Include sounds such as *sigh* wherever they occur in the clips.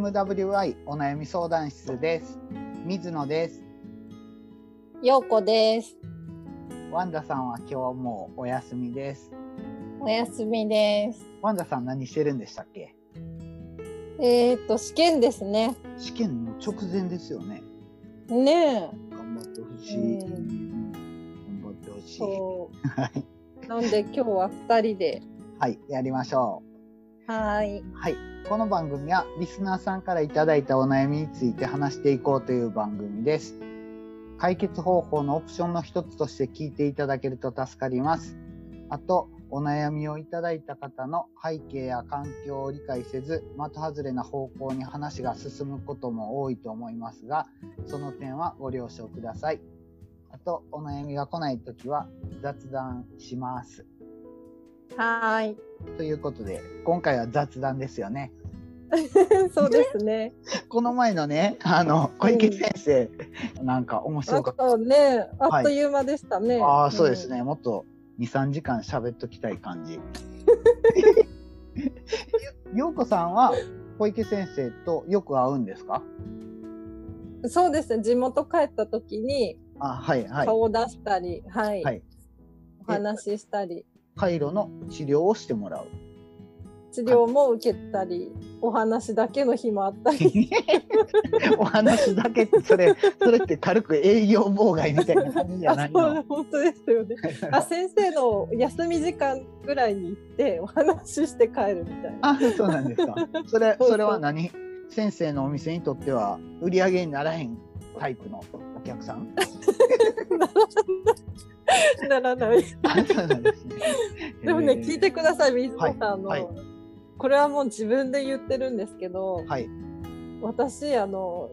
MWI お悩み相談室です。水野です。ようこです。ワンダさんは今日もお休みです。お休みです。ワンダさん何してるんでしたっけ？えっ、と、試験ですね。試験の直前ですよね。ね頑張ってほしい。うん頑張ってほえ。しい。なんで今日は二人で。はい、やりましょはーい。う。はい。この番組はリスナーさんからいただいたお悩みについて話していこうという番組です。解決方法のオプションの一つとして聞いていただけると助かります。あと、お悩みをいただいた方の背景や環境を理解せず、的外れな方向に話が進むことも多いと思いますが、その点はご了承ください。あと、お悩みが来ないときは雑談します。はーい。ということで、今回は雑談ですよね。*laughs* そうですね。この前のね、あの、小池先生、なんか面な白かっんかね、あっという間でしたね。た。ああ、そうですね。もっと2、3時間喋っときたい感じ。*laughs* ようこさんは小池先生とよく会うんですか？うん。そうですね。地元帰った時にあはいはい。顔を出したり、はい。はい。お話ししたり、回路の治療をしてもらう。治療も受けたり、お話だけの日もあったり。*laughs* お話だけって、それ、それって軽く営業妨害みたいな感じじゃないの？本当ですよね。*laughs* あ先生の休み時間ぐらいに行ってお話しして帰るみたいな。あ、そうなんですか。それ、それは何？先生のお店にとっては売り上げにならへんタイプのお客さん？*laughs* ならない。あ、そうなんでもね、えー聞いてください、水野さんあの、はいこれはもう自分で言ってるんですけど、はい。私、あの、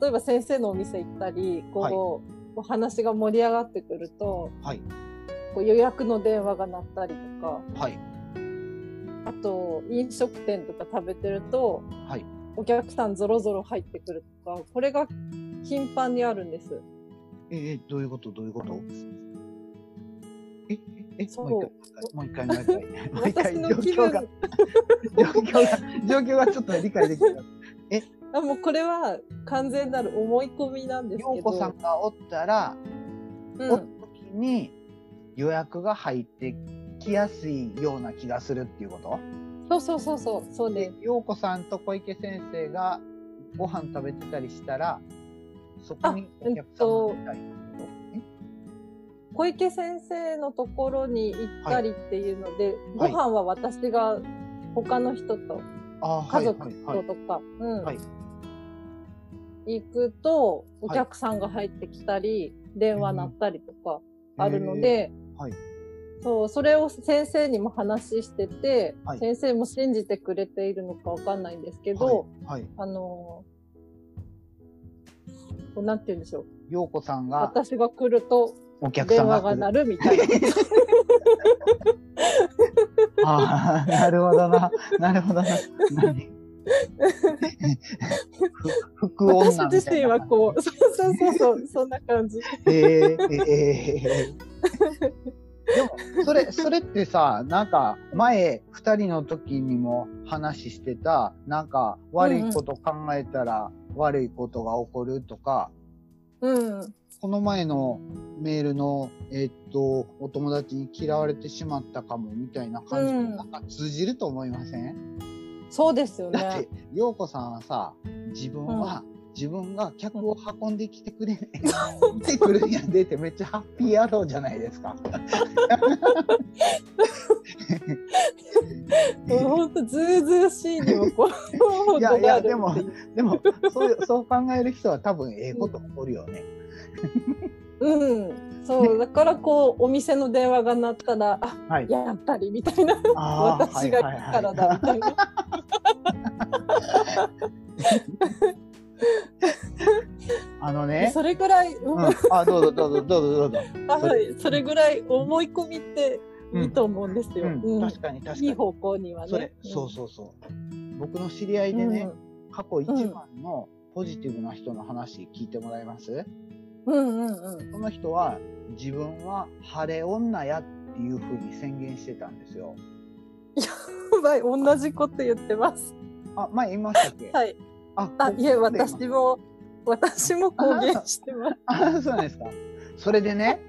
例えば先生のお店行ったり、こう、はいお話が盛り上がってくると、はい。こう予約の電話が鳴ったりとか、はい。あと、飲食店とか食べてると、はい。お客さんゾロゾロ入ってくるとか、これが頻繁にあるんです。えー、どういうこと？どういうこと？え、え、もう一回、もう一回、もう一回、もう一回、私の状況が、状況が、状況がちょっと理解できた。あもうこれは完全なる思い込みなんですけど。こさんがおったら、うんおった時に予約が入ってきやすいような気がするっていうこと？そうそうそうそう、そうで、でようこさんと小池先生がご飯食べてたりしたら、そこにお客さんがいたり小池先生のところに行ったりっていうので、はい。ご飯は私が他の人と、あ家族はいはい。ととか、行くと、お客さんが入ってきたり、電話鳴ったりとかあるので、はい。そう、それを先生にも話してて、はい。先生も信じてくれているのかわかんないんですけど、はい、はい。あのーなんて言うんでしょう。ようこさんが私が来るとお客さ電話が。鳴るみたいな。*laughs* ああ、なるほどな。なるほどな。副 *laughs* 女。私自身はこう、そうそうそうそう、そんな感じ。えー、えー、でも、それ、それってさ、なんか、前、二人の時にも話してた、なんか、悪いこと考えたら、悪いことが起こるとか、うん。この前のメールの、えーっと、お友達に嫌われてしまったかも、みたいな感じで、うん。なんか通じると思いません？そうですよだって子さんはさ、自分は、自分が客を運んできてくれ、来てくるんやでってめっちゃハッピー野郎じゃないですか。本当ずうずうしいにもこう、いやいや程があるっていう。でも、そう、そう考える人は多分ええこと起こるよね。うん。そう、だからこう、お店の電話が鳴ったら、あ、はい。やっぱりみたいな。私が来たらだみたいな。あのでね、それぐらい、ううんん、あ、どうぞどうぞどうぞどうぞ。はい、それぐらい思い込みっていいと思うんですよ。確かに確かに。いい方向にはね。それ、そうそうそう。僕の知り合いでね、過去一番のポジティブな人の話聞いてもらえます、うん。うんうんうん。その人は自分は晴れ女やっていうふうに宣言してたんですよ。やばい、同じこと言ってます。あ、前言いましたっけ、はい。ああ、いえ、私も、私も公言してます。*laughs* あそうなんですか。それでね、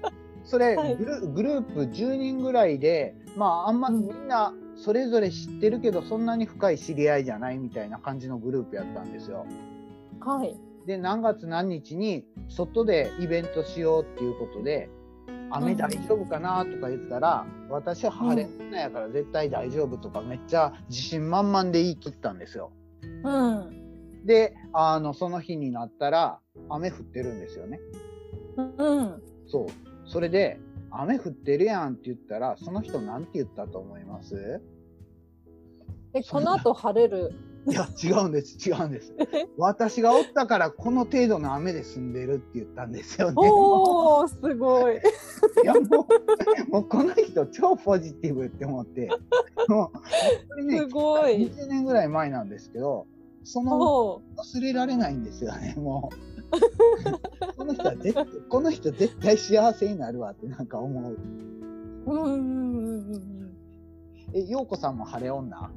それはいグル,、グループ10人ぐらいで、まああんまうんみんなそれぞれ知ってるけど、そんなに深い知り合いじゃないみたいな感じのグループやったんですよ。はい。で、何月何日に外でイベントしようっていうことで、雨大丈夫かなとか言ったら、私は晴れ女やから絶対大丈夫とかめっちゃ自信満々で言い切ったんですよ。うん。で、あの、その日になったら雨降ってるんですよね。うん。そう。それで、雨降ってるやんって言ったら、その人なんて言ったと思います？え、この後晴れる？いや、違うんです、違うんです。*laughs* 私がおったからこの程度の雨で済んでるって言ったんですよね。おー、すごい。いやもう、もうこの人超ポジティブって思って、もう、ねす、ごい。20年ぐらい前なんですけど、そのお忘れられないんですよね、もう。*laughs* この人は絶対、この人絶対幸せになるわってなんか思う。ー。うんうんうんうん。え、ようこさんも晴れ女？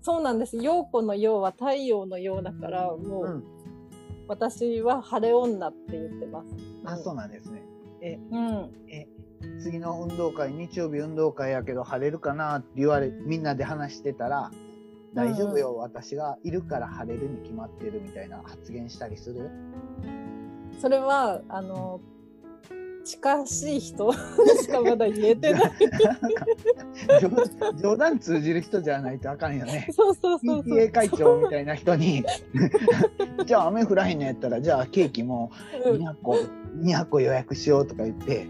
そうなんです。陽子の陽は太陽の陽だから、もう、うん。私は晴れ女って言ってます。あ、そうなんですね。え、うん。次の運動会、日曜日運動会やけど晴れるかなって言われ、みんなで話してたら、大丈夫よ、私がいるから晴れるに決まってるみたいな発言したりする？それは、あの、近しい人 *laughs* しかまだ言えてない。冗冗談通じる人じゃないとあかんよね。*laughs* そうそうそうそう。PTA 会長みたいな人に、*laughs* じゃあ雨降らへんのやったら、じゃあケーキもうん200個、200個予約しようとか言って、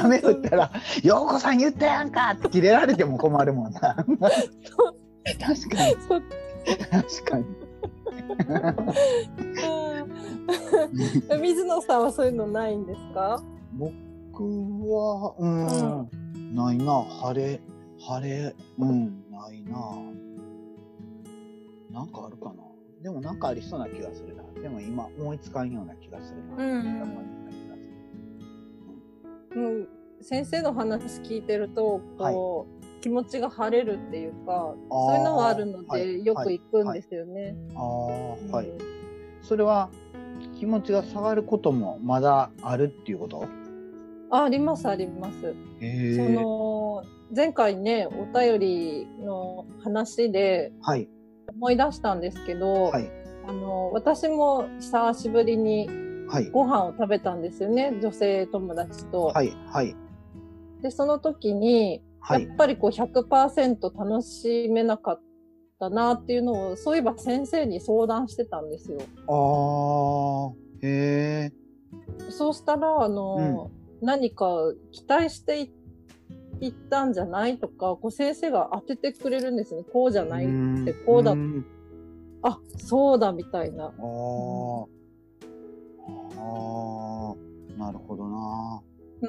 雨降ったら、ようこさん言ったやんかってキレられても困るもんな。確かに、確かに。うん水野さんはそういうのないんですか？僕は、うん、ないな、晴れ、晴れ、うん、ないな。なんかあるかな。でもなんかありそうな気がするな。でも今思いつかんような気がするな。うんうん、先生の話聞いてるとこう、気持ちが晴れるっていうかそういうのがあるので、はいよく行くんですよね。ああ、はい。うんそれは気持ちが下がることもまだあるっていうこと？あありますあります。へその前回ねお便りの話ではい、思い出したんですけど、はい、あの私も久しぶりにはい、ご飯を食べたんですよね女性友達と。はい、はい、でその時にはい。やっぱりこう100%楽しめなかったなっていうのを、そういえば先生に相談してたんですよ。ああ、へえ。そうしたら、あの、何か期待していいったんじゃないとか、こう先生が当ててくれるんですね。こうじゃない。うんてこうだんあ、そうだみたいな。あーあー、なるほどな。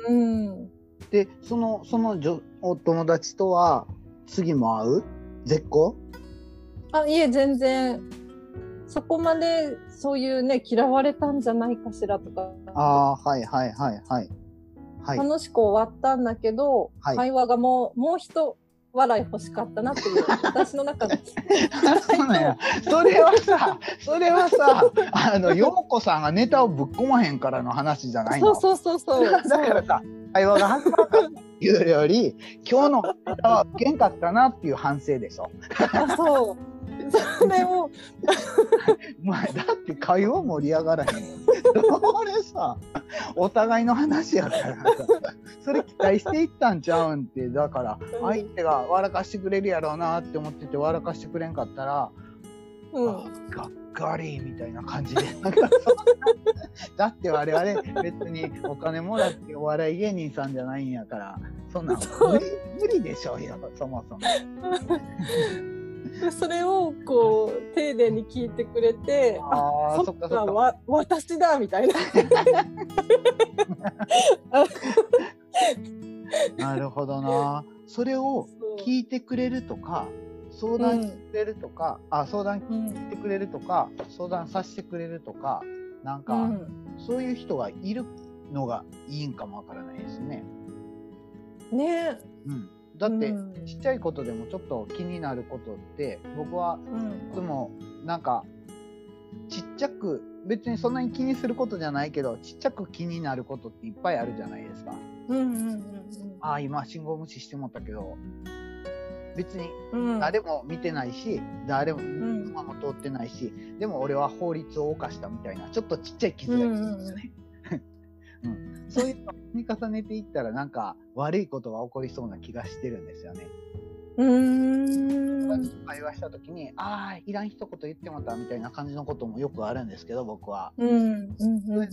うん。で、その、その女お友達とは、次も会う？絶好？あ、いえ、全然、そこまでそういうね、嫌われたんじゃないかしらとか、ああー、はい、はい、はい、はい。はい。楽しく終わったんだけど、はい会話がもう、もう一笑い欲しかったなっていう、*laughs* 私の中で。それはさ、それはさ、あの、ようこさんがネタをぶっ込まへんからの話じゃないの。そうそうそうそう。*laughs* だからさ、会話が始まったっていうより、今日のネタは受けんかったなっていう反省でしょ。あそう。それを、まあ、だって会話盛り上がらへんよ。それさ、お互いの話やからさ、それ期待していったんちゃうんって、だから、うん相手が笑かしてくれるやろうなって思ってて、笑かしてくれんかったら、うん。あがっかりみたいな感じで。なんだって我々別にお金もらってお笑い芸人さんじゃないんやから、そんなん無理無理でしょうよ、そもそも。*laughs* でそれを、こう、丁寧に聞いてくれて、あ、ああ、そっか。わ、私だみたいな。*laughs* なるほどな。それを聞いてくれるとか、相談してくれるとか、あ、相談うん。聞いてくれるとか、相談させてくれるとか、なんか、うん。そういう人がいるのがいいんかもわからないですね。ねうん。だって、うんちっちゃいことでもちょっと気になることって僕はうんいつもなんかちっちゃく、別にそんなに気にすることじゃないけど、ちっちゃく気になることっていっぱいあるじゃないですか。うんうんうんああ、今信号無視してもったけど、別にうん。誰も見てないし、誰もん車も通ってないし、でも俺は法律を犯したみたいな、ちょっとちっちゃい傷がつくんですよね。うん *laughs* そういうのを積み重ねていったら、なんか悪いことが起こりそうな気がしてるんですよね。うーん。会話した時に、ああ、いらん一言言ってもたみたいな感じのこともよくあるんですけど、僕は。うん。うん。うん。うん。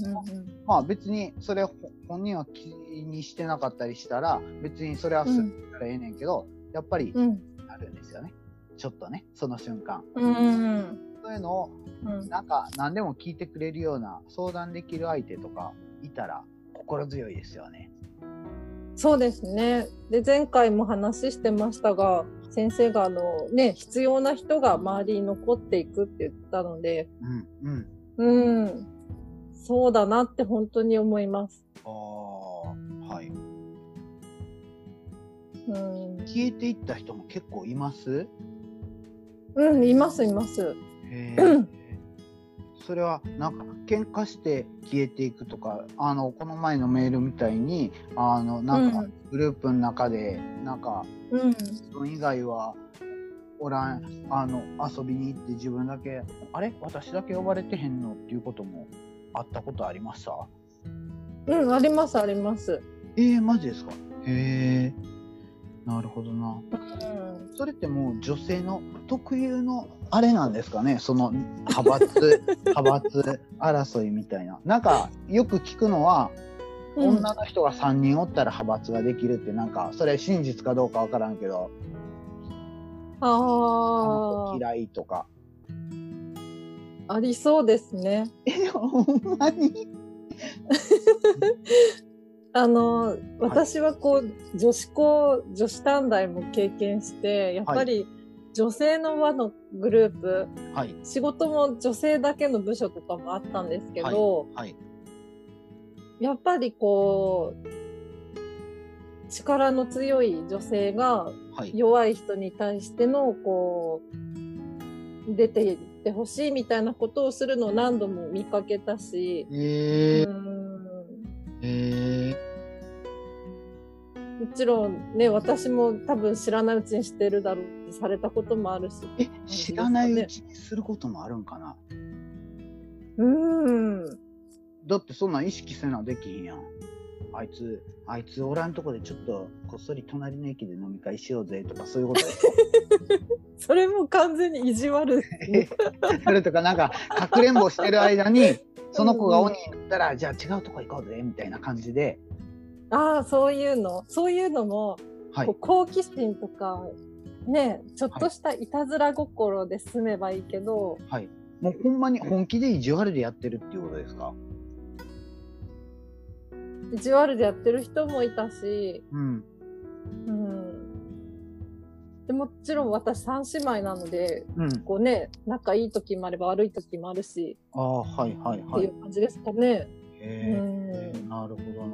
まあ別にそれほ本人は気にしてなかったりしたら、別にそれはすったらええねんけど、やっぱりうん。あるんですよね。ちょっとね、その瞬間。うん。そういうのを、うん。なんか何でも聞いてくれるような相談できる相手とかいたら心強いですよね。そうですね。で、前回も話してましたが、先生があのね、必要な人が周りに残っていくって言ったので、うん、うん。うん。そうだなって本当に思います。ああ、はい。うん。消えていった人も結構います？うん、います、います。へうんえ。それはなんか喧嘩して消えていくとかあのこの前のメールみたいにあのなんかうんグループの中でなんかうん。自分以外はおらんあの遊びに行って自分だけあれ？私だけ呼ばれてへんのっていうこともあったことありました？うん、あります、あります。えー、マジですか？へえなるほどなうん。それってもう女性の特有のあれなんですかね？その *laughs* 派閥派閥争いみたいな。なんかよく聞くのは、女の人が3人おったら派閥ができるってなんかそれ真実かどうかわからんけど。あのあ子嫌いとか。あ、ありそうですね。えほんまに？*laughs* あの、私はこう、女子校、女子短大も経験して、やっぱり女性の輪のグループ、はい。仕事も女性だけの部署とかもあったんですけど、はい。やっぱりこう、力の強い女性がはい。弱い人に対しての、こう、出ていってほしいみたいなことをするのを何度も見かけたし、えー、うんえもちろんね、私も多分知らないうちにしてるだろうってされたこともあるし。ー、え知らないうちにすることもあるんかな？うん。だってそんなん意識せなできひんやんあいつあいつおらんとこでちょっとこっそり隣の駅で飲み会しようぜとかそういうこと *laughs* それも完全に意地悪。*laughs* それとかなんかかくれんぼしてる間にその子が鬼になったら、じゃあ違うとこ行こうぜみたいな感じで、ああ、そういうの。そういうのも、はい。こう好奇心とか、ね、ちょっとしたいたずら心で済めばいいけど、はい、もうほんまに本気で意地悪でやってるっていうことですか？意地悪でやってる人もいたし、うん。うもちろん私三姉妹なので、うんこうね、仲いい時もあれば悪い時もあるし、ああはいはいってはいいう感じですかね。へうえなるほど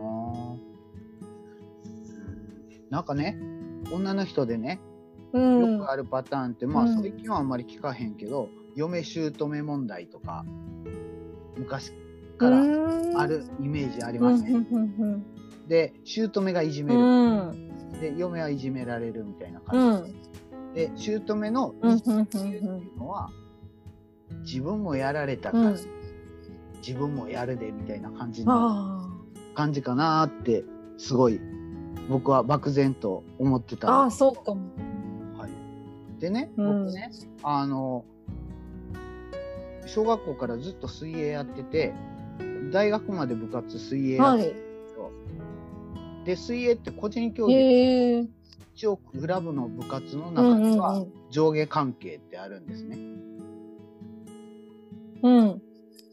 ななんかね女の人でねうん。よくあるパターンって、まあうん最近はあんまり聞かへんけど、嫁姑問題とか昔からあるイメージありますね。うん。で姑がいじめうる、ん。で嫁はいじめられるみたいなう感じ、ん。で姑のうん。いじめっていうのは、自分もやられたから、うん自分もやるでみたいな感じのあ感じかなーってすごい僕は漠然と思ってたあ。そうかも。はい、でね、うん僕ねあの小学校からずっと水泳やってて大学まで部活水泳やってはい。で水泳って個人競技へえ。一応クラブの部活のう中にはんうんうん。上下関係ってあるんですね。うん。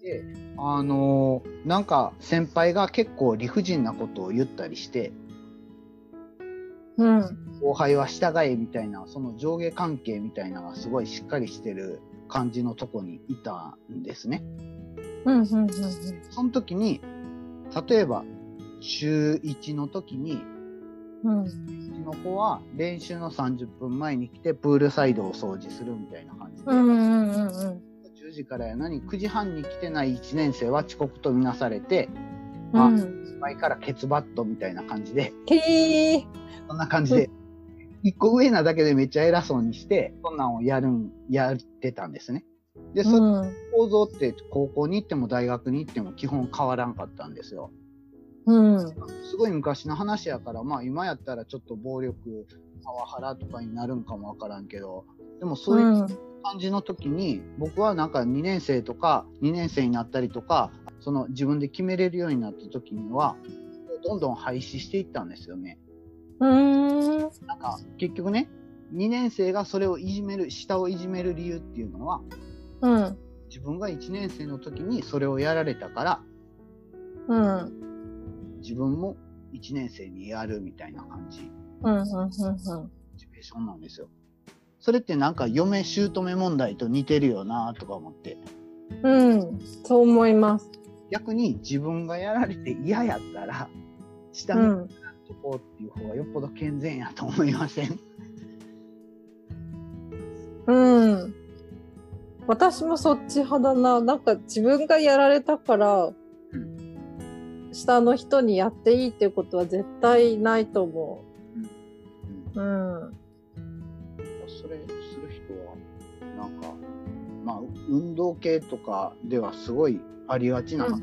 であのーなんか先輩が結構理不尽なことを言ったりしてうん。後輩は従えみたいなその上下関係みたいなのがすごいしっかりしてる感じのとこにいたんですね。うん。うん。うん。その時に例えば週1の時にうん。の子は練習の30分前に来てプールサイドを掃除するみたいな感じで、うん。うん。うん。10時からやのに9時半に来てない1年生は遅刻とみなされて、まあうん。前からケツバットみたいな感じで、へえ。そんな感じで、一個上なだけでめっちゃ偉そうにして、そんなんをやるん、やってたんですね。で、そのうん。構造って高校に行っても大学に行っても基本変わらんかったんですよ。うん。すごい昔の話やから、まあ今やったらちょっと暴力、パワハラとかになるんかもわからんけど、でもそういううん。感じの時に、僕はなんか2年生とか2年生になったりとか、その自分で決めれるようになった時には、どんどん廃止していったんですよね。うん。なんか結局ね、2年生がそれをいじめる、下をいじめる理由っていうのは、うん。自分が1年生の時にそれをやられたから、うん。自分も1年生にやるみたいな感じ、うん。うん。モチベーションなんですよ。それってなんか嫁姑問題と似てるよなとか思って、うん。うん。そう思います。逆に自分がやられて嫌やったら、下にうん。とこうっていう方がよっぽど健全やと思いません？うん。私もそっち派だな。なんか自分がやられたから、下の人にやっていいっていうことは絶対ないと思う。うん。それする人は、なんか、まあ、運動系とかではすごいありがちな話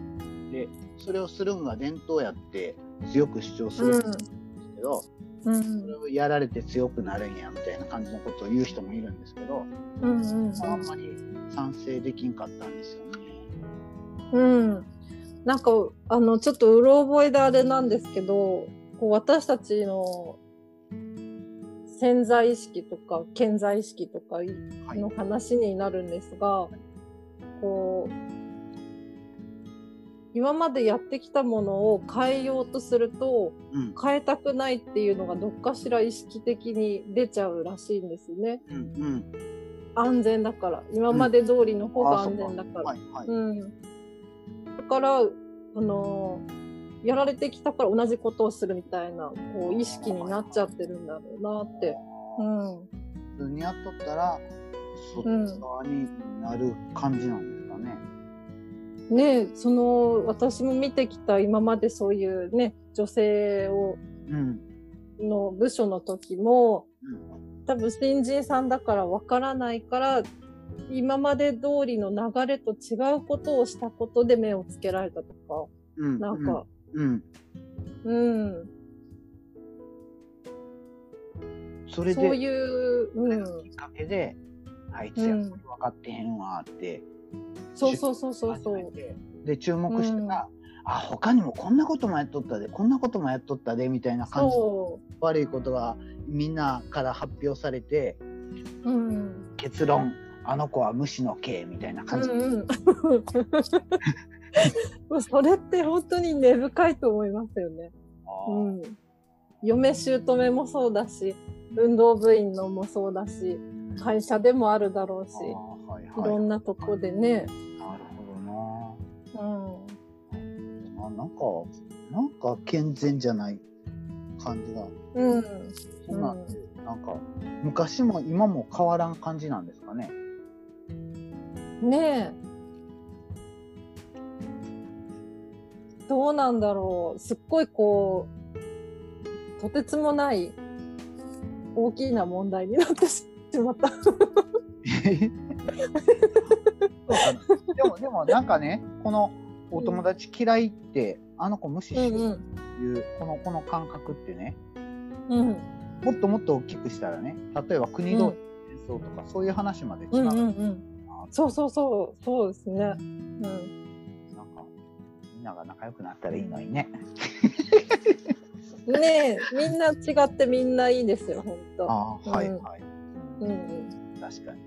で、それをするんが伝統やって強く主張するんですけど、うんそれをやられて強くなるんやみたいな感じのことを言う人もいるんですけど、うんうんあんまり賛成できんかったんですよね。うん。なんか、あの、ちょっとうろ覚えであれなんですけど、こう私たちの潜在意識とか潜在意識とかはい。の話になるんですが、こう、今までやってきたものを変えようとすると、うん。変えたくないっていうのがどっかしら意識的に出ちゃうらしいんですね。うん。うん。安全だから。今まで通りの方があ安全だから。はい。はい。うん。だから、あのーやられてきたから同じことをするみたいな、こう、意識になっちゃってるんだろうなって。うん。普通にやっとったら、そっち側になる感じなんですかね。ねえその、私も見てきた今までそういうね、女性を、うん。の部署の時も、うん。多分新人さんだからわからないから、今まで通りの流れと違うことをしたことで目をつけられたとか、うん。なんか、うん。うん、それで、そういう、うん、きっかけで、あいつやっぱり分かってへんわって、そうそうそうそうそう。てで、注目したら、あ、他にもこんなこともやっとったで、こんなこともやっとったで、みたいな感じ悪いことがみんなから発表されて、う。うん。結論、あの子は無視の刑みたいなう感じ。んうん。*laughs* それって本当に根深いと思いますよね。うん。嫁姑もそうだし、運動部員のもそうだし、会社でもあるだろうし、はいいはい。ろんなとこでね。なるほどな。うん。あなんか、なんか健全じゃない感じが。うん。そんなん、なんか、昔も今も変わらん感じなんですかね。ねえ。どうなんだろう。すっごいこう、とてつもない大きな問題になってしまった。でも、でもなんかね、このお友達嫌いって、あの子無視しうんてるいう、この、この感覚ってね、うん。もっともっと大きくしたらね、例えば国同士の戦争とか、そういう話までつながるうんうんうん。そうそうそう、そうですね。うん。なんか、みんなが仲良くなったらいいのにね。*laughs* ねえ、みんな違ってみんないいですよ、本当。ああ、はいうんはい。うんうん。確かに。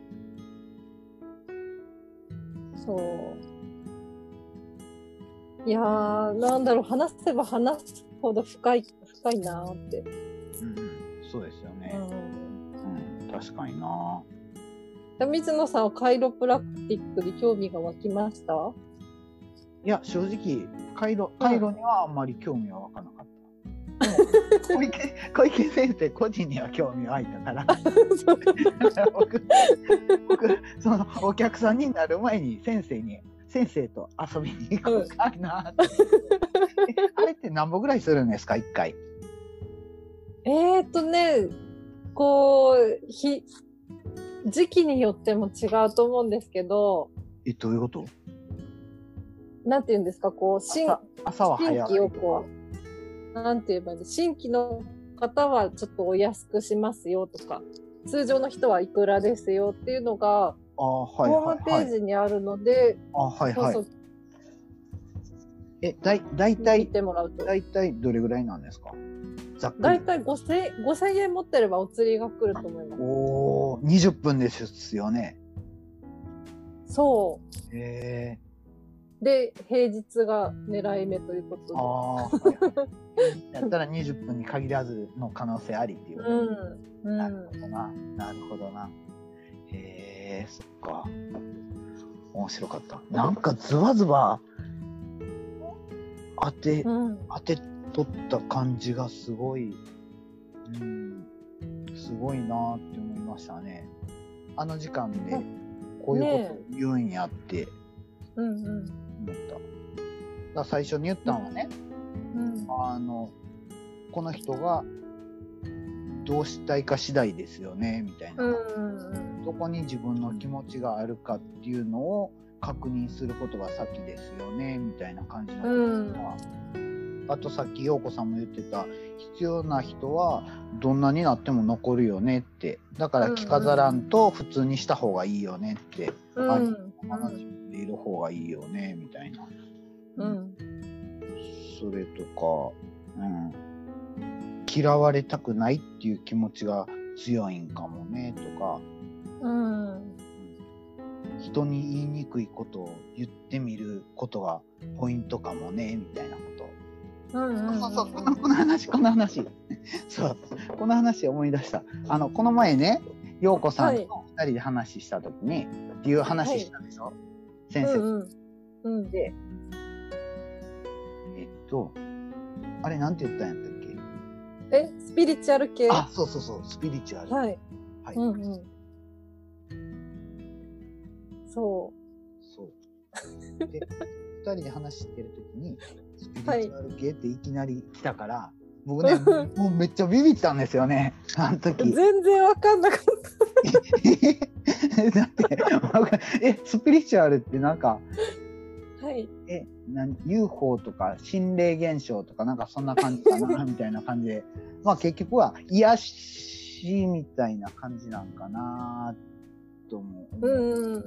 そう。いやー、なんだろう、話せば話すほど深い、深いなーって。うんうん、そうですよね。うん。うん、確かにな。水野さんはカイロプラクティックに興味が湧きました？いや、正直、カイロ、カイロにはあんまり興味は湧かなかった。で *laughs* も小池、小池先生個人には興味湧いたから。*laughs* 僕僕そのお客さんになる前に先生に先生と遊びに行こうかなって、*laughs* えあれって何本ぐらいするんですか？1回。えーっとね、こう、ひ、時期によっても違うと思うんですけど、えどういうこと？なんて言うんですか、こう、新、朝朝は規をこう、なんて言えばいいの新規の方はちょっとお安くしますよとか、通常の人はいくらですよっていうのが、あはいホームページにあるので、あはいはい。そうそう。えだい大見体てもらうと。大体どれぐらいなんですか？ざっくりだいたい5000 5000円持ってればお釣りが来ると思います。おお20分ですよねそへえう。で、平日が狙い目ということで。ああ、*laughs* やったら20分に限らずの可能性ありっていうこと、うん。なるうほどななるほどなへえそっか面白かったなんかズバズバ当てん。うん。当て取った感じがすごいうんすごいなって思いましたねあの時間でこういうことを言うんやってうんうん。思った、だから最初に言ったのはね、うん。あのこの人がどうしたいか次第ですよねみたいな、うんうんどこに自分の気持ちがあるかっていうのを確認することが先ですよねみたいな感じなんですが、あとさっき陽子さんも言ってた必要な人はどんなになっても残るよねってだから着飾らんと普通にした方がいいよねって、うん。あうんあの自分でいる方がいいよねみたいな。うん。それとか、うん、嫌われたくないっていう気持ちが強いんかもねとか、うん。人に言いにくいことを言ってみることがポイントかもねみたいなこと。うん。そうそう、このこの話、この話。そう、この話思い出した。あの、この前ね、陽子さんと二人で話したときに、っていう話したでしょ、先生、うん。うん。で、えっと、あれなんて言ったんやったっけ？え、スピリチュアル系？あ、そうそうそう、スピリチュアル。はい。はい。うんうん。そそう。で、二人で話してるときに、スピリチュアル系っていきなり来たから、僕ね、*laughs* もうめっちゃビビったんですよね、あのう。時。全然わかんなかっ *laughs* だって、僕え、スピリチュアルってなんか、た。はい。え、なん UFO とか心霊現象とかなんかそんな感じかなみたいな感じで、*laughs* まあ結局は癒しみたいな感じなんかなと思う。うんうん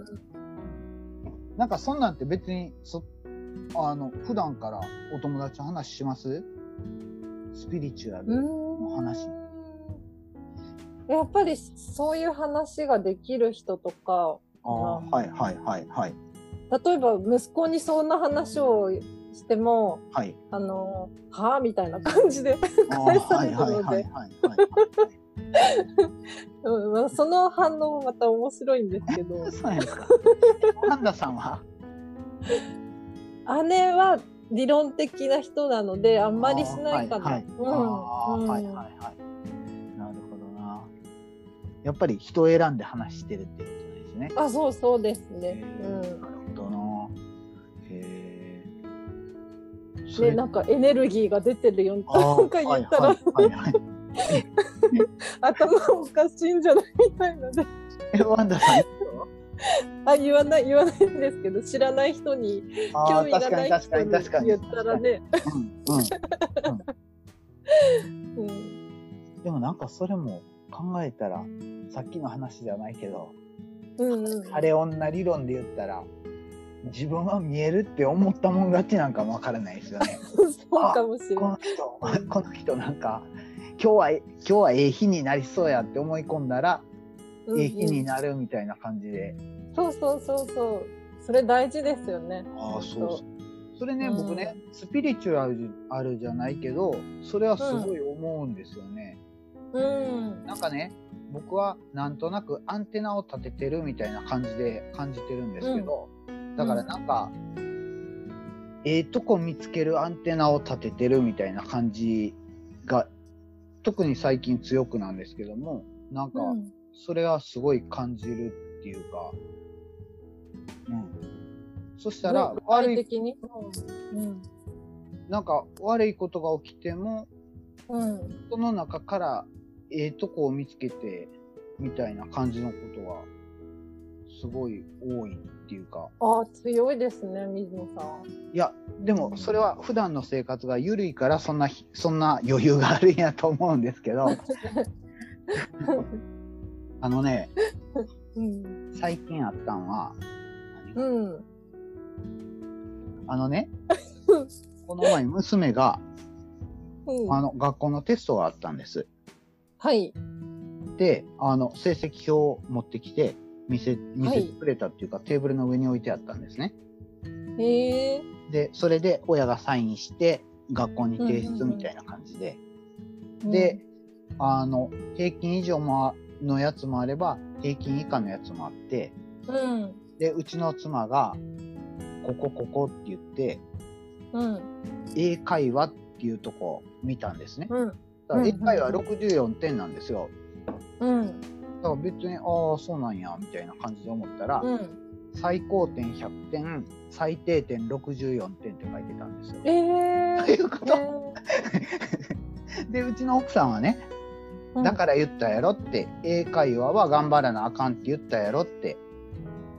なんかそんなんって別にそあの普段からお友達と話します？スピリチュアルうん。の話。やっぱりそういう話ができる人とか、ああはいはいはいはい例えば息子にそんな話をしても、はい。あの、はぁみたいな感じで、ああ返さはいれるのでその反応もまた面白いんですけど、*laughs* そうなんですか。パンダさんは？姉は理論的な人なので、あんまりしないかな。なるほどな。やっぱり人を選んで話してるっていうことですね。あ、そうそうですね。うん。なるほどな。へえ。そで、なんかエネルギーが出てるよあーなんか言ったら、*laughs* 頭おかしいんじゃない？みたいなで。え、ワンダさん。あ、言わない、言わないんですけど、知らない人に、興味がない。人に言ったらね。でもなんかそれも考えたら、さっきの話じゃないけど、うんうん。晴れ女理論で言ったら、自分は見えるって思ったもん勝ちなんかもわからないですよね。*laughs* そうかもしれこない。の人、この人なんか、今日は、今日はええ日になりそうやって思い込んだら、うんうんええ日になるみたいな感じで。そうそうそうそう。それ大事ですよね。ああ、そうそう。それね、うん僕ね、スピリチュアルあるじゃないけど、それはすごい思うんですよね。うん。なんかね、僕はなんとなくアンテナを立ててるみたいな感じで感じてるんですけど、だからなんか、ええとこ見つけるアンテナを立ててるみたいな感じが特に最近強くなんですけども、なんか、うんそれはすごい感じるっていうか、うん。そしたら、具悪い、体的に。うん。なんか悪いことが起きても、うん。その中からええとこを見つけて、みたいな感じのことが、すごい多いっていうか、ああ、強いですね、水野さん。いや、でもそれは普段の生活が緩いから、そんなひ、そんな余裕があるんやと思うんですけど、*laughs* あのね、*laughs* うん。最近あったんは、何うん。あのね、*laughs* この前娘が、うんあの、学校のテストがあったんです。はい。で、あの、成績表を持ってきて、見せ、見せてくれたっていうか、テーブルの上に置いてあったんですね。へえ。で、それで親がサインして、学校に提出みたいな感じで。で、あの、平均以上ものやつもあれば、平均以下のやつもあって、うん。で、うちの妻が、ここ、ここって言って、うん。英会話っていうとこを見たんですね。うん。だから英会話64点なんですよ。うん。だから別に、ああ、そうなんや、みたいな感じで思ったら、うん。最高点100点、最低点64点って書いてたんですよ。ええ。*laughs* ということえ *laughs* で、うちの奥さんはね、ーだから言ったやろって、英会話は頑張らなあかんって言ったやろって。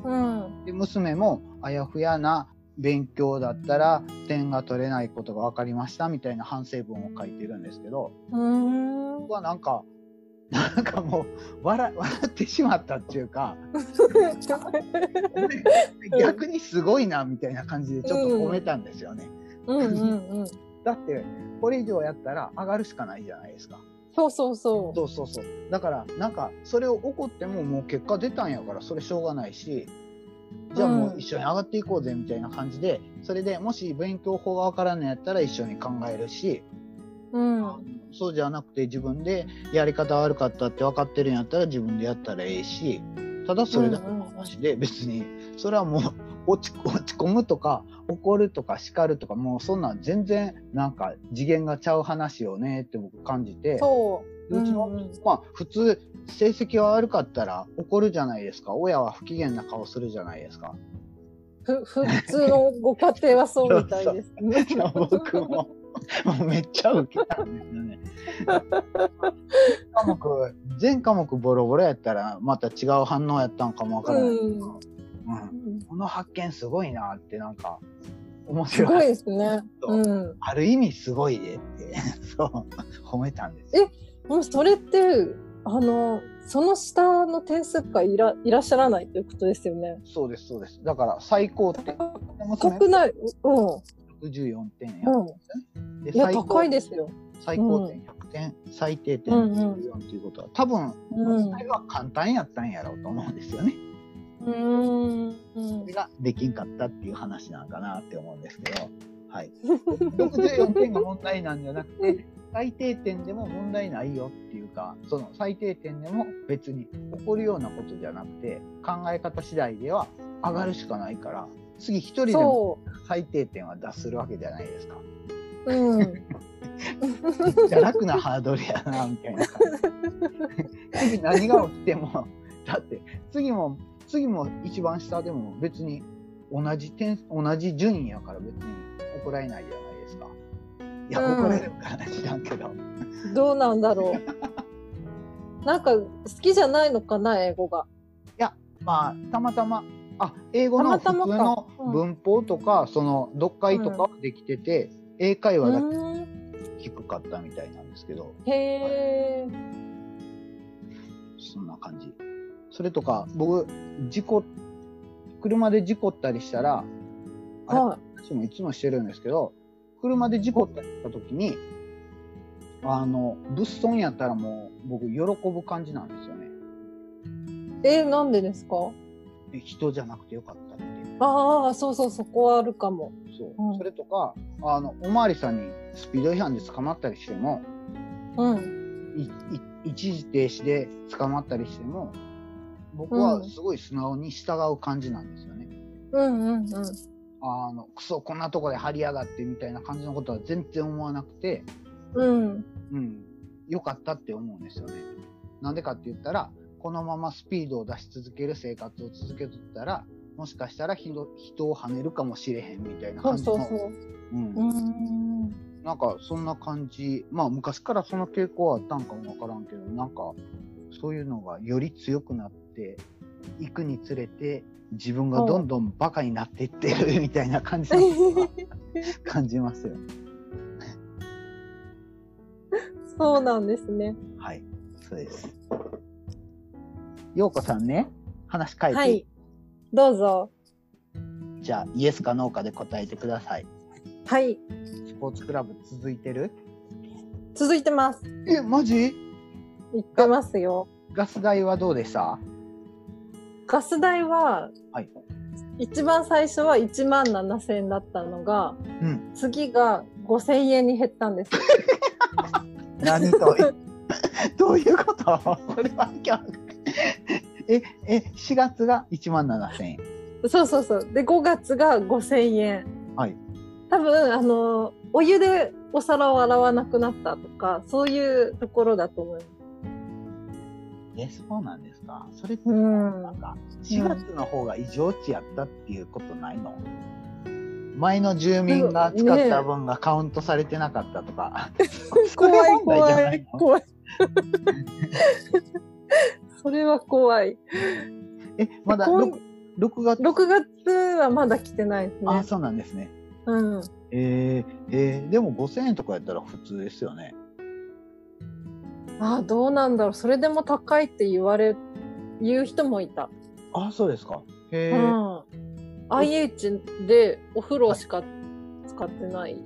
うん。で、娘もあやふやな勉強だったら点が取れないことが分かりましたみたいな反省文を書いてるんですけど、うん。僕はなんか、なんかもう笑 *laughs* 笑ってしまったっていうか、*laughs* 逆にすごいなみたいな感じでちょっと褒めたんですよね。うんうんうん。だって、これ以上やったら上がるしかないじゃないですか。そうそうそそうそうそう。だから、なんか、それを怒ってももう結果出たんやから、それしょうがないし、じゃあもう一緒に上がっていこうぜみたいな感じで、それでもし勉強法がわからんのやったら一緒に考えるし、う。うん。そうじゃなくて自分でやり方悪かったって分かってるんやったら自分でやったらええし、ただそれだけの話で別に、それはもう落ち落ち込むとか怒るとか叱るとかもうそんなん全然なんか次元がちゃう話よねって僕感じて、そう。うちの、うんうんまあ普通成績が悪かったら怒るじゃないですか。親は不機嫌な顔するじゃないですか。ふ普通のご家庭はそうみたいですね。僕ももうめっちゃウケたんですよね。*laughs* 科目全科目ボロボロやったらまた違う反応やったんかもわからないけど、うんうん。この発見すごいなってなん。か面白いごいですね。うん。ある意味すごいでってそう褒めたん。ですよ。もうそれって、あの、その下の点数がいらいらっしゃらないということですよね。そうですそうです。だから最高点高くないうん。64点やったん。で。いや、最高いですよ。最高点100点、最低点うん。うん。64ということは、多分、うん。それは簡単やったん。やろうと思うん。ですよね。うん。それができんかったっていう話なんかなって思うんですけど、はい。64点が問題なんじゃなくて、*laughs* 最低点でも問題ないよっていうか、その最低点でも別に起こるようなことじゃなくて、考え方次第では上がるしかないから、次一人でもそ最低点は脱するわけじゃないですか。う。うん。めっちゃ楽なハードルやな、みたいな。*laughs* 次何が起きても、だって次も、次も一番下でも別に同じ点、同じ順位やから別に怒られないじゃないですか。いや、うん怒られるから知らんけど。どうなんだろう。*laughs* なんか好きじゃないのかな、英語が。まあ、たまたま、あ、英語の普通たまたまかのうん文法とか、その読解とかはできてて、英会話だけうん低かったみたいなんですけど、へえ。そんな感じ。それとか、僕、事故、車で事故ったりしたら、あれは私もいつもしてるんですけど、車で事故ったりした時に、あの、物損やったらもう僕喜ぶ感じなんですよね。い。えー、なんでですか？え人じゃなくてよかったって。ああ、そうそう、そこはあるかも。そう。うんそれとか、あの、おまわりさんにスピード違反で捕まったりしても、うん。いい一時停止で捕まったりしても、僕はすごい素直に従う感じなんですよね。うんうんうん。あの、クソ、こんなとこで張りやがってみたいな感じのことは全然思わなくて、うん。うん。良かったって思うんですよね。なんでかって言ったら、このままスピードを出し続ける生活を続けとったら、もしかしたら人人を跳ねるかもしれへんみたいなそう感じの。そうそう。うんうーん。なんかそんな感じ、まあ昔からその傾向はあったんかもわからんけど、なんかそういうのがより強くなっていくにつれて、自分がどんどんバカになっていってる *laughs* みたいな感じ *laughs* 感じますよね。そうなんですね。はい、そうです。ようこさんね、話変えて、はい。どうぞ。じゃあイエスかノーかで答えてください。はい。スポーツクラブ続いてる？続いてます。え、マジ？行ってますよ。ガス代はどうでした？ガス代は、はい一番最初は1万7000円だったのが、うん。次が5000円に減ったんです。*laughs* 何と *laughs* どういうこと？それは今日え、え、4月が1万7000円。そうそうそう。で、5月が5000円。はい。多分、あの、お湯でお皿を洗わなくなったとか、そういうところだと思います。え、そうなんですか？それって、うんなんか、4月の方が異常値やったっていうことないの、前の住民が使った分がカウントされてなかったとか。*laughs* 怖い怖ないの？怖い。*laughs* それは怖い。え、まだこん 6, 6月？6月はまだ来てないですあ、ね。そうなんですね。うん。えー、えーでも5000円とかやったら普通ですよね。あどうなんだろう。それでも高いって言われ、言う人もいた。あ、そうですか。へうえ。ん。IH でお風呂しか使ってない。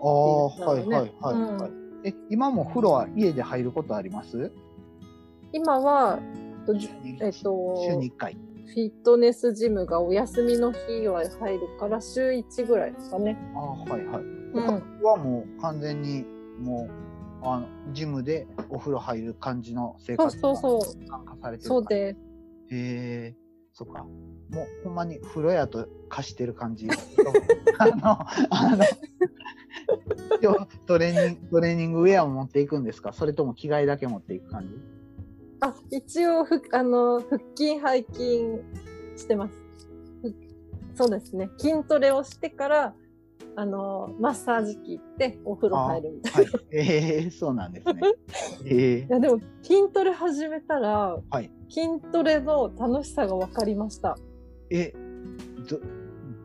ああ、はいっていうはいはい、うんはい。え、今も風呂は家で入ることあります？今は、えっ週と、に1回。フィットネスジムがお休みの日は入るから週1ぐらいですかね。ああ、はいはい。うん。他はもう完全にもう、あの、ジムでお風呂入る感じの生活そうそう。参加されてるそうでへえ、そっか。もうほんまに風呂屋と貸してる感じ。*laughs* あの、あの、今日トレーニング、トレーニングウェアも持っていくんですか？それとも着替えだけ持っていく感じ？あ、一応ふ、あの、腹筋、背筋してます。ふそうですね。筋トレをしてから、あの、マッサージ機行ってお風呂入るみたいな。はい。ええそうなんですね。*laughs* ええいや、でも、筋トレ始めたら、はい筋トレの楽しさが分かりました。え、ど、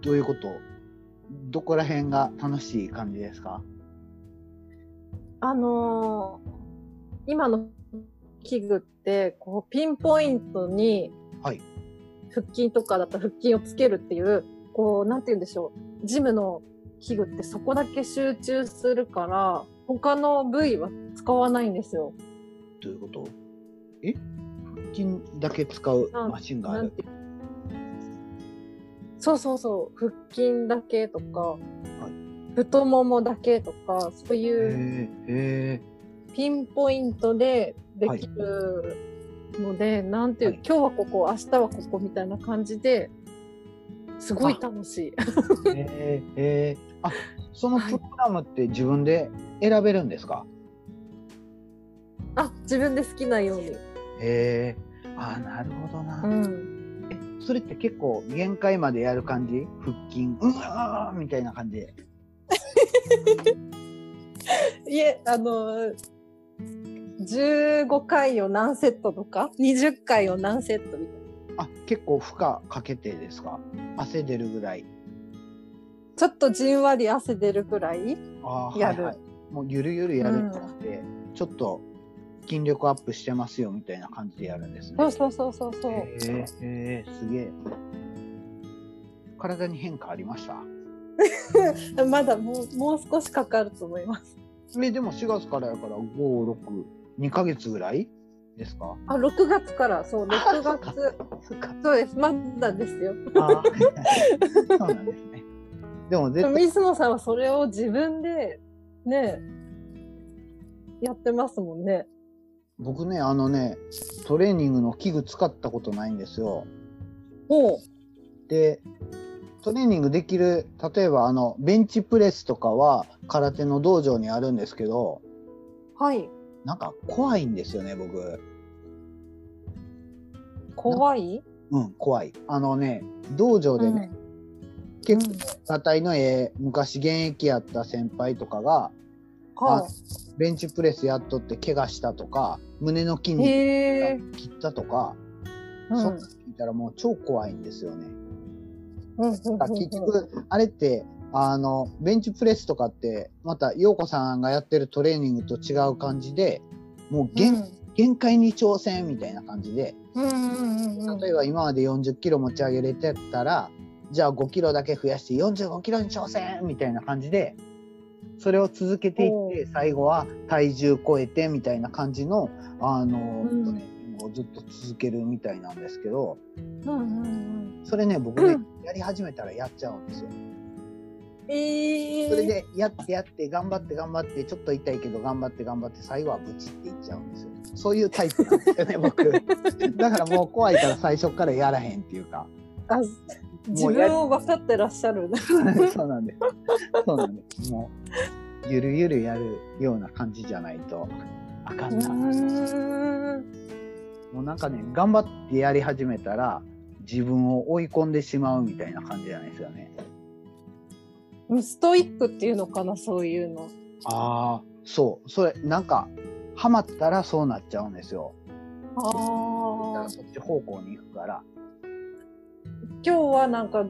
どういうこと？どこら辺が楽しい感じですか？あのー今の器具って、こう、ピンポイントに、はい腹筋とかだったら腹筋をつけるっていう、こう、なんて言うんでしょう。ジムの器具ってそこだけ集中するから、他の部位は使わないんですよ。どういうこと？え？腹筋だけ使うマシンがある。そうそうそう。腹筋だけとか、太ももだけとか、そうへいうピンポイントでできるので、なんていう、はい今日はここ、明日はここみたいな感じで、すごい楽しい。*laughs* え、え。あ、そのプログラムって自分で選べるんですか？あ、自分で好きなように。へえ。あ、なるほどな。うん。え、それって結構限界までやる感じ？腹筋、うわーみたいな感じで。*laughs* いえ、あの、15回を何セットとか、20回を何セットみたいな。あ、結構負荷かけてですか？汗出るぐらい。ちょっとじんわり汗出るぐらいやるはいはい。もうゆるゆるやるんじゃなくて、ちょっと筋力アップしてますよみたいな感じでやるんですね。そうそうそうそうそう。へえ、へえ、すげえ。体に変化ありました？*laughs* まだもう、もう少しかかると思います。え、でも4月からやから5、6、2ヶ月ぐらいですか？あ、6月から、そう、6 *laughs* そっか月。そうです。まだですよ。*laughs* そうなんですね。でも絶対、水野さんはそれを自分で、ね、やってますもんね。僕ね、あのね、トレーニングの器具使ったことないんですよ。おう。で、トレーニングできる、例えばあの、ベンチプレスとかは空手の道場にあるんですけど、はい。なんか怖いんですよね、僕。怖い？うん、怖い。あのね、道場でね、結構、裸体の絵、昔現役やった先輩とかが、はベンチプレスやっとって怪我したとか、胸の筋い。肉。切ったとか、うんそんなの聞いたらもう超怖いんですよね。うん結局、あれって、あの、ベンチプレスとかって、また、陽子さんがやってるトレーニングと違う感じで、もう限,、限界に挑戦みたいな感じで、うんうんうんうん例えば今まで40キロ持ち上げれてたら、じゃあ5キロだけ増やして45キロに挑戦みたいな感じで、それを続けていって、最後は体重超えてみたいな感じの、あの、うんトレーニングをずっと続けるみたいなんですけど、うんうんうんそれね、僕ね、うんやり始めたらやっちゃうんですよ。ええ。それでやってやって頑張って頑張ってちょっと痛いけど頑張って頑張って最後はブチっていっちゃうんですよ。そういうタイプなんですよね僕。*laughs* だからもう怖いから最初からやらへんっていうか。あ自分を分かってらっしゃるね。*laughs* そうなんです。そうなんです。もうゆるゆるやるような感じじゃないとあかんな。うんもうなんかね頑張ってやり始めたら自分を追い込んでしまうみたいな感じじゃないですよね。ストイックっていうのかなそういうの。ああそうそれなんかハマったらそうなっちゃうんですよ。ああらそっち方向に行くから。今日はなんか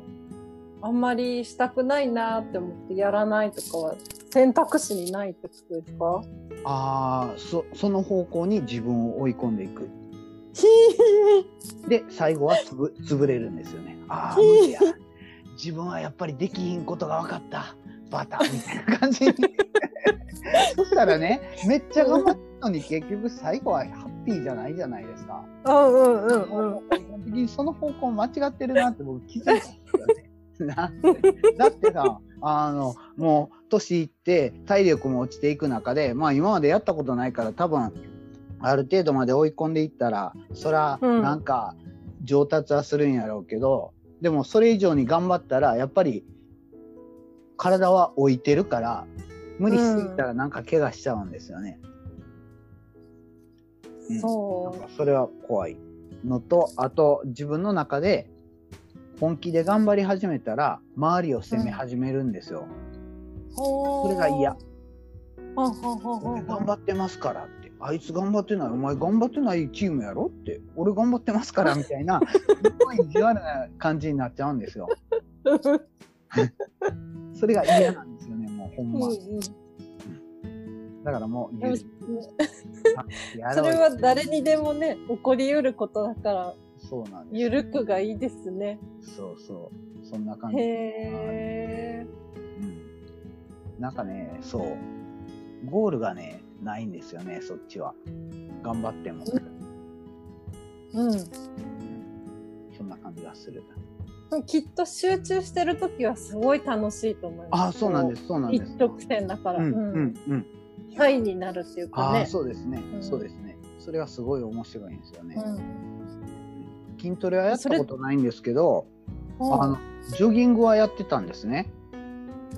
あんまりしたくないなって思ってやらないとかは選択肢にないってことですか？ああそその方向に自分を追い込んでいく。で最後はつぶ潰れるんですよね。ああ無理や自分はやっぱりできひんことが分かった。バタみたいな感じに。*laughs* そしたらねめっちゃ頑張ったのに結局最後はピーじゃないじゃないですかうんうんうんうん。基本的にその方向間違ってるなって僕気づいたんですよね *laughs* だってさあのもう年いって体力も落ちていく中でまあ今までやったことないから多分ある程度まで追い込んでいったらそらうんなんか上達はするんやろうけど、でもそれ以上に頑張ったらやっぱり体は置いてるから無理しすぎたらなんか怪我しちゃうんですよね。うんそなんかそれは怖いのとあと自分の中で本気で頑張り始めたら周りを責め始めるんですよ。う。それが嫌。俺頑張ってますからって。あいつ頑張ってない。お前頑張ってないチームやろって。俺頑張ってますからみたいな、*laughs* すごい意地悪な感じになっちゃうんですよ。*laughs* それが嫌なんですよね、もうほんま。だからもう、*laughs* それは誰にでもね起こりうることだからそうなんですゆるくがいいですね。そうそう。そんな感じ。へえ。うんなんかね、そう。ゴールがね、ないんですよね、そっちは。頑張っても。うん。そんな感じがする。きっと集中してる時はすごい楽しいと思います。あ、そうなんです、そうなんです。一直線だから。うん、ううんん、うん。ハイになるっていうかね。そうですね、うんそうですね。それがすごい面白いんですよね。うん。筋トレはやったことないんですけど、ああの、ジョギングはやってたんですね。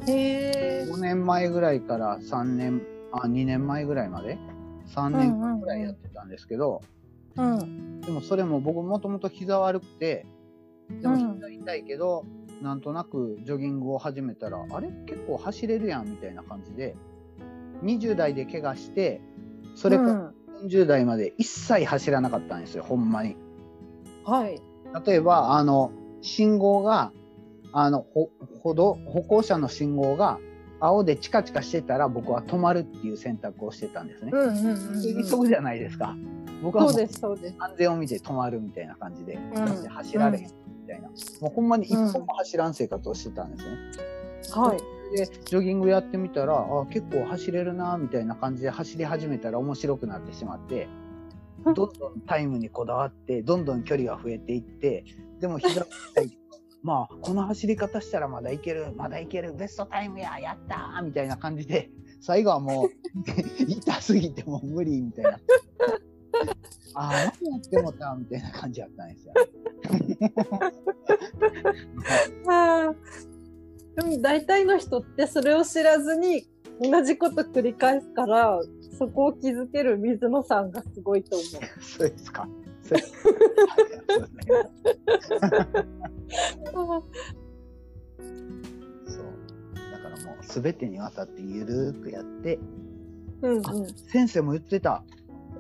へえ。5年前ぐらいから3年、あ、2年前ぐらいまで、3年ぐらいやってたんですけど、うん。でもそれも僕もともと膝悪くて、でもうん膝痛いけど、なんとなくジョギングを始めたら、あれ？結構走れるやんみたいな感じで、20代で怪我して、それから40代まで一切走らなかったんですよ、ほんまに。はい。例えば、あの、信号が、あの、ほ歩道、歩行者の信号が青でチカチカしてたら僕は止まるっていう選択をしてたんですね。うんうんうんうん。急ぐじゃないですか。僕はもうそうですそうです。安全を見て止まるみたいな感じで、走られへんみたいな、もうほんまに一歩も走らん生活をしてたんですね。はい。で、ジョギングやってみたら、あ結構走れるなみたいな感じで走り始めたら面白くなってしまって、どんどんタイムにこだわって、どんどん距離が増えていって、でも膝が痛い。*laughs* まあ、この走り方したらまだいける、まだいける、ベストタイムや、やったーみたいな感じで、最後はもう、*laughs* 痛すぎてもう無理みたいな。*laughs* ああ、何やってもたみたいな感じやったんですよ。でも大体の人ってそれを知らずに同じこと繰り返すからそこを気づける水野さんがすごいと思う。そうですか。そうですそう。だからもうすべてにわたってゆるーくやって、うんうん。あ先生も言ってた。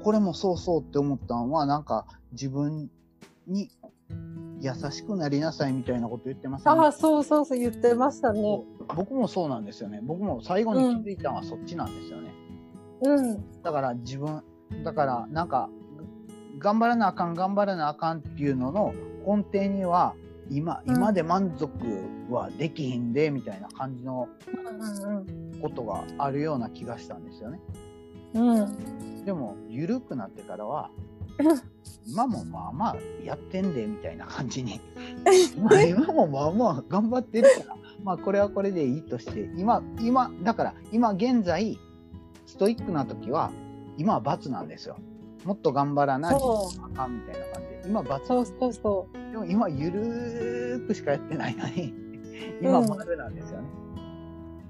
これもそうそうって思ったのは、なんか自分に優しくなりなさいみたいなこと言ってますああ、そうそうそう言ってましたね。僕もそうなんですよね。僕も最後に気づいたのはそっちなんですよね。うん。だから自分、だからなんか、頑張らなあかん、頑張らなあかんっていうのの根底には、今、うん今で満足はできひんで、みたいな感じのうんことがあるような気がしたんですよね。うん。うん。でも、緩くなってからは、今もまあまあやってんで、みたいな感じに。*laughs* まあ今もまあまあ頑張ってるから、まあこれはこれでいいとして、今、今、だから今現在、ストイックな時は、今は罰なんですよ。もっと頑張らないとそあかんみたいな感じで。今罰。そうそうそでも今ゆるーくしかやってないのに、今うん丸なんですよね。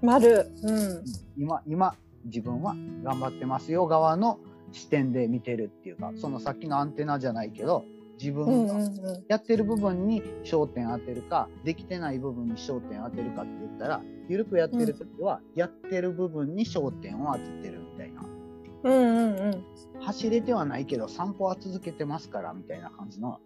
う。丸。うん。今、今、自分は頑張ってますよ側の視点で見てるっていうか、そのさっきのアンテナじゃないけど、自うん分がうんうん。やってる部分に焦点当てるか、できてない部分に焦点当てるかって言ったら、ゆるくやってる時は、やってる部分に焦点を当ててるみたいな。うんうんうん。走れてはないけど、散歩は続けてますから、みたいな感じの、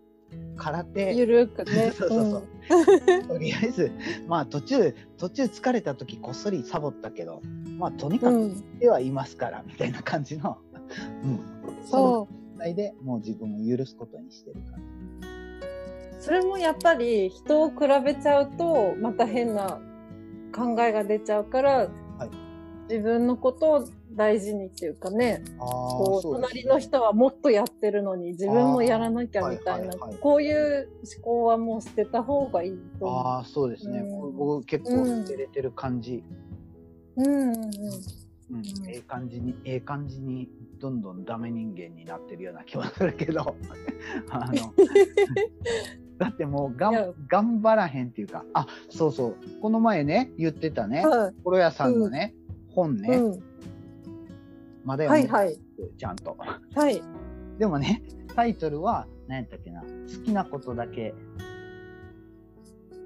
空手。ゆるくね。*laughs* そうそうそう *laughs* とりあえず、まあ途中、途中疲れた時こっそりサボったけど、まあとにかくうん。ではいますから、みたいな感じの、うん。そう。状態でもう自分を許すことにしてる感それもやっぱり人を比べちゃうとまた変な考えが出ちゃうから、はい自分のことを大事にっていうかねこう隣の人はもっとやってるのに自分もやらなきゃみたいなはいはいはいこういう思考はもう捨てた方がいいと思ああ、そうですね。うん僕結構捨てれてる感じ。う。うんうんうんうん、ええ感じに、ええ感じに、どんどんダメ人間になってるような気はするけど、*laughs* あの、*laughs* だってもうがん頑張らへんっていうか、あ、そうそう、この前ね、言ってたね、はい。コロ屋さんのね、本ね、うん。まだ読んではいはい。ちゃんと。はい。でもね、タイトルは、何やったっけな、好きなことだけ、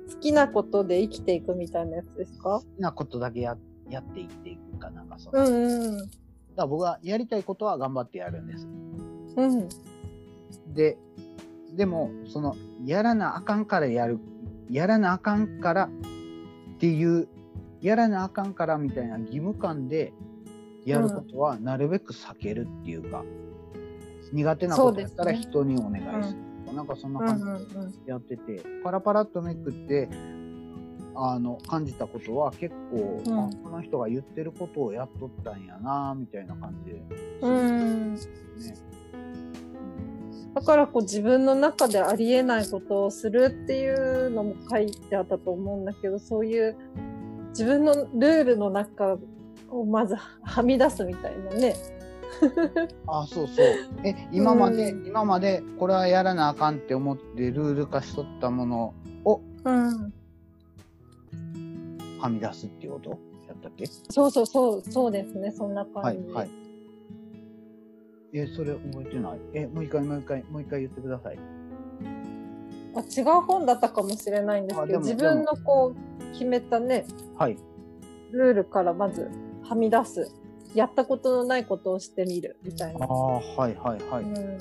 好きなことで生きていくみたいなやつですか？好きなことだけややっていっていくかなんかその、うだかんうんら僕はやりたいことは頑張ってやるんです。うん。で、でも、その、やらなあかんからやる、やらなあかんからっていう、やらなあかんからみたいな義務感でやることはなるべく避けるっていうか、苦手なことだったら人にお願いする。なんかそんなうん感じうんうんでやってて、パラパラっとめくって、あの、感じたことは結構、うんあこの人が言ってることをやっとったんやなみたいな感じで。うん。ね。だからこう自分の中でありえないことをするっていうのも書いてあったと思うんだけど、そういう自分のルールの中をまずはみ出すみたいなね。*laughs* あ、そうそう。え、今まで、うん今までこれはやらなあかんって思ってルール化しとったものをうん。はみ出すっていうこと？やったっけ？そうそうそう、そうですね。そんな感じ。はい、はい。え、それ覚えてない？え、もう一回、もう一回、もう一回言ってください。あ違う本だったかもしれないんですけど、自分のこう決めたね、はい。ルールからまずはみ出す。やったことのないことをしてみるみたいな。ああ、はい、はい、はい。うん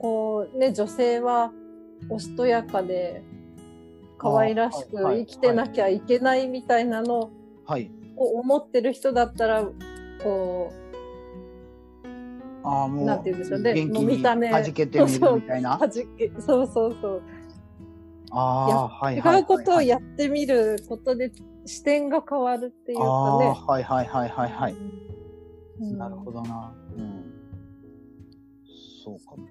こうね、女性はおしとやかで可愛らしく生きてなきゃいけないみたいなのはい。を思ってる人だったら、こああ、もう、なんて言うんでしょうね元気もう見た目に弾けてみるみたいうな。はじけ、そうそうそう。ああ、はい、はい。違うことをはいやってみることで視点が変わるっていうかね。はい、はい、はい、はい、はい。うんなるほどな。うん。そうかも。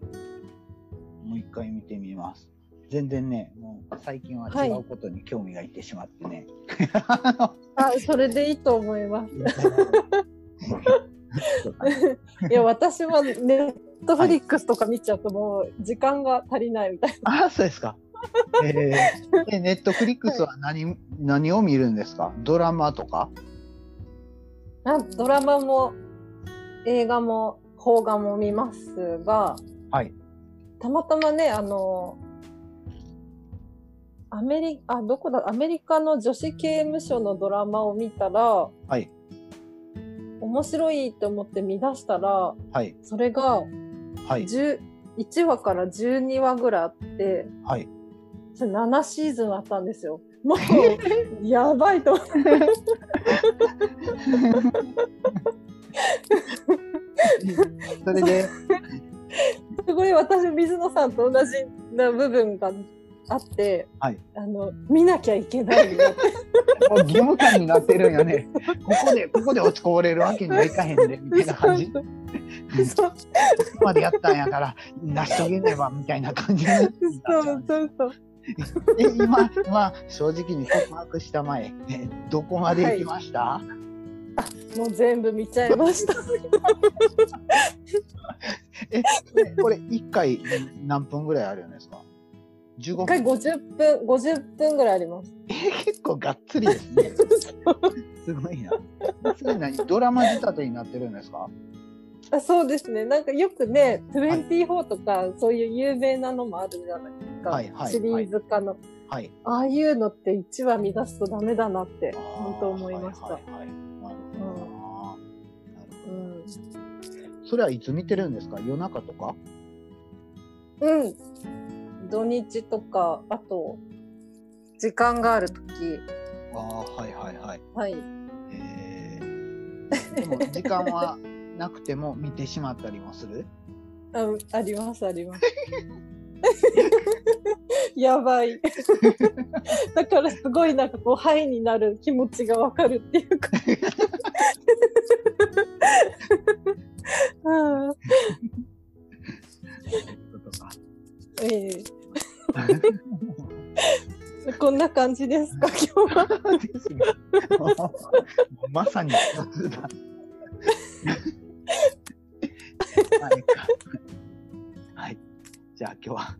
もう一回見てみます。全然ね、もう最近は違うことに興味がいってしまってね。*laughs* あ、それでいいと思います。いや、私はネットフリックスとか見ちゃうともう時間が足りないみたいな。あ、そうですか。えー、*laughs* えネットフリックスは何、何を見るんですか？ドラマとか？あドラマも映画も邦画も見ますが、はい。たまたまね、あの、アメリあ、どこだ、アメリカの女子刑務所のドラマを見たら、はい。面白いと思って見出したら、はい。それがはい。10 1話から12話ぐらいあって、はい。それ7シーズンあったんですよ。もう、やばいと思って。*laughs* それで、*laughs* すごい私、水野さんと同じな部分があって、はいあの、見なきゃいけない。*laughs* もう義務感になってるんよね。ここで、ここで落ちこぼれるわけにはいかへんで、*laughs* みたいな感じ。こそうこまでやったんやから、成し遂げねば、みたいな感じになっちゃそううそうそう。*laughs* え、今、今、正直に告白した前、えどこまで行きました、もう全部見ちゃいました。え、これ、1回何分ぐらいあるんですか？?15 一回分。50分、50分ぐらいあります。え結構がっつりですね。*laughs* すごいな。それ何ドラマ仕立てになってるんですか？あそうですね。なんかよくね、24とか、そういう有名なのもあるじゃないですか。はいはいシリーズ化の。はい。ああいうのって1話見出すとダメだなって、本当思いました。はいはいはいなるほどな。なるほうん。どそれはいつ見てるんですか？夜中とか？うん。土日とか、あと、時間があるとき、ああ、はいはいはい。はい。えー、でも時間はなくても見てしまったりもする？ああります、あります。*laughs* やばい。だからすごいなんかこう、ハイになる気持ちがわかるっていうか。*laughs* うんええ *laughs* こんな感じですか、今日は？ですねまさに雑談。は *laughs* いはい。じゃあ今日は、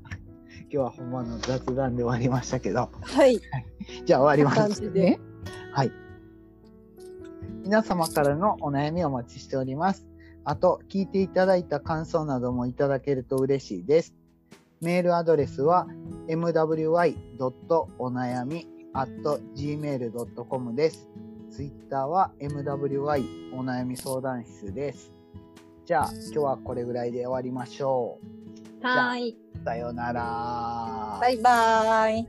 今日はほんまの雑談で終わりましたけど、はい。じゃあ終わりますね。はい。皆様からのお悩みをお待ちしております。あと、聞いていただいた感想などもいただけると嬉しいです。メールアドレスは mwy.onayami.gmail.com です。ツイッターは mwy お悩み相談室です。じゃあ、今日はこれぐらいで終わりましょう。はい。さようなら。バイバイ。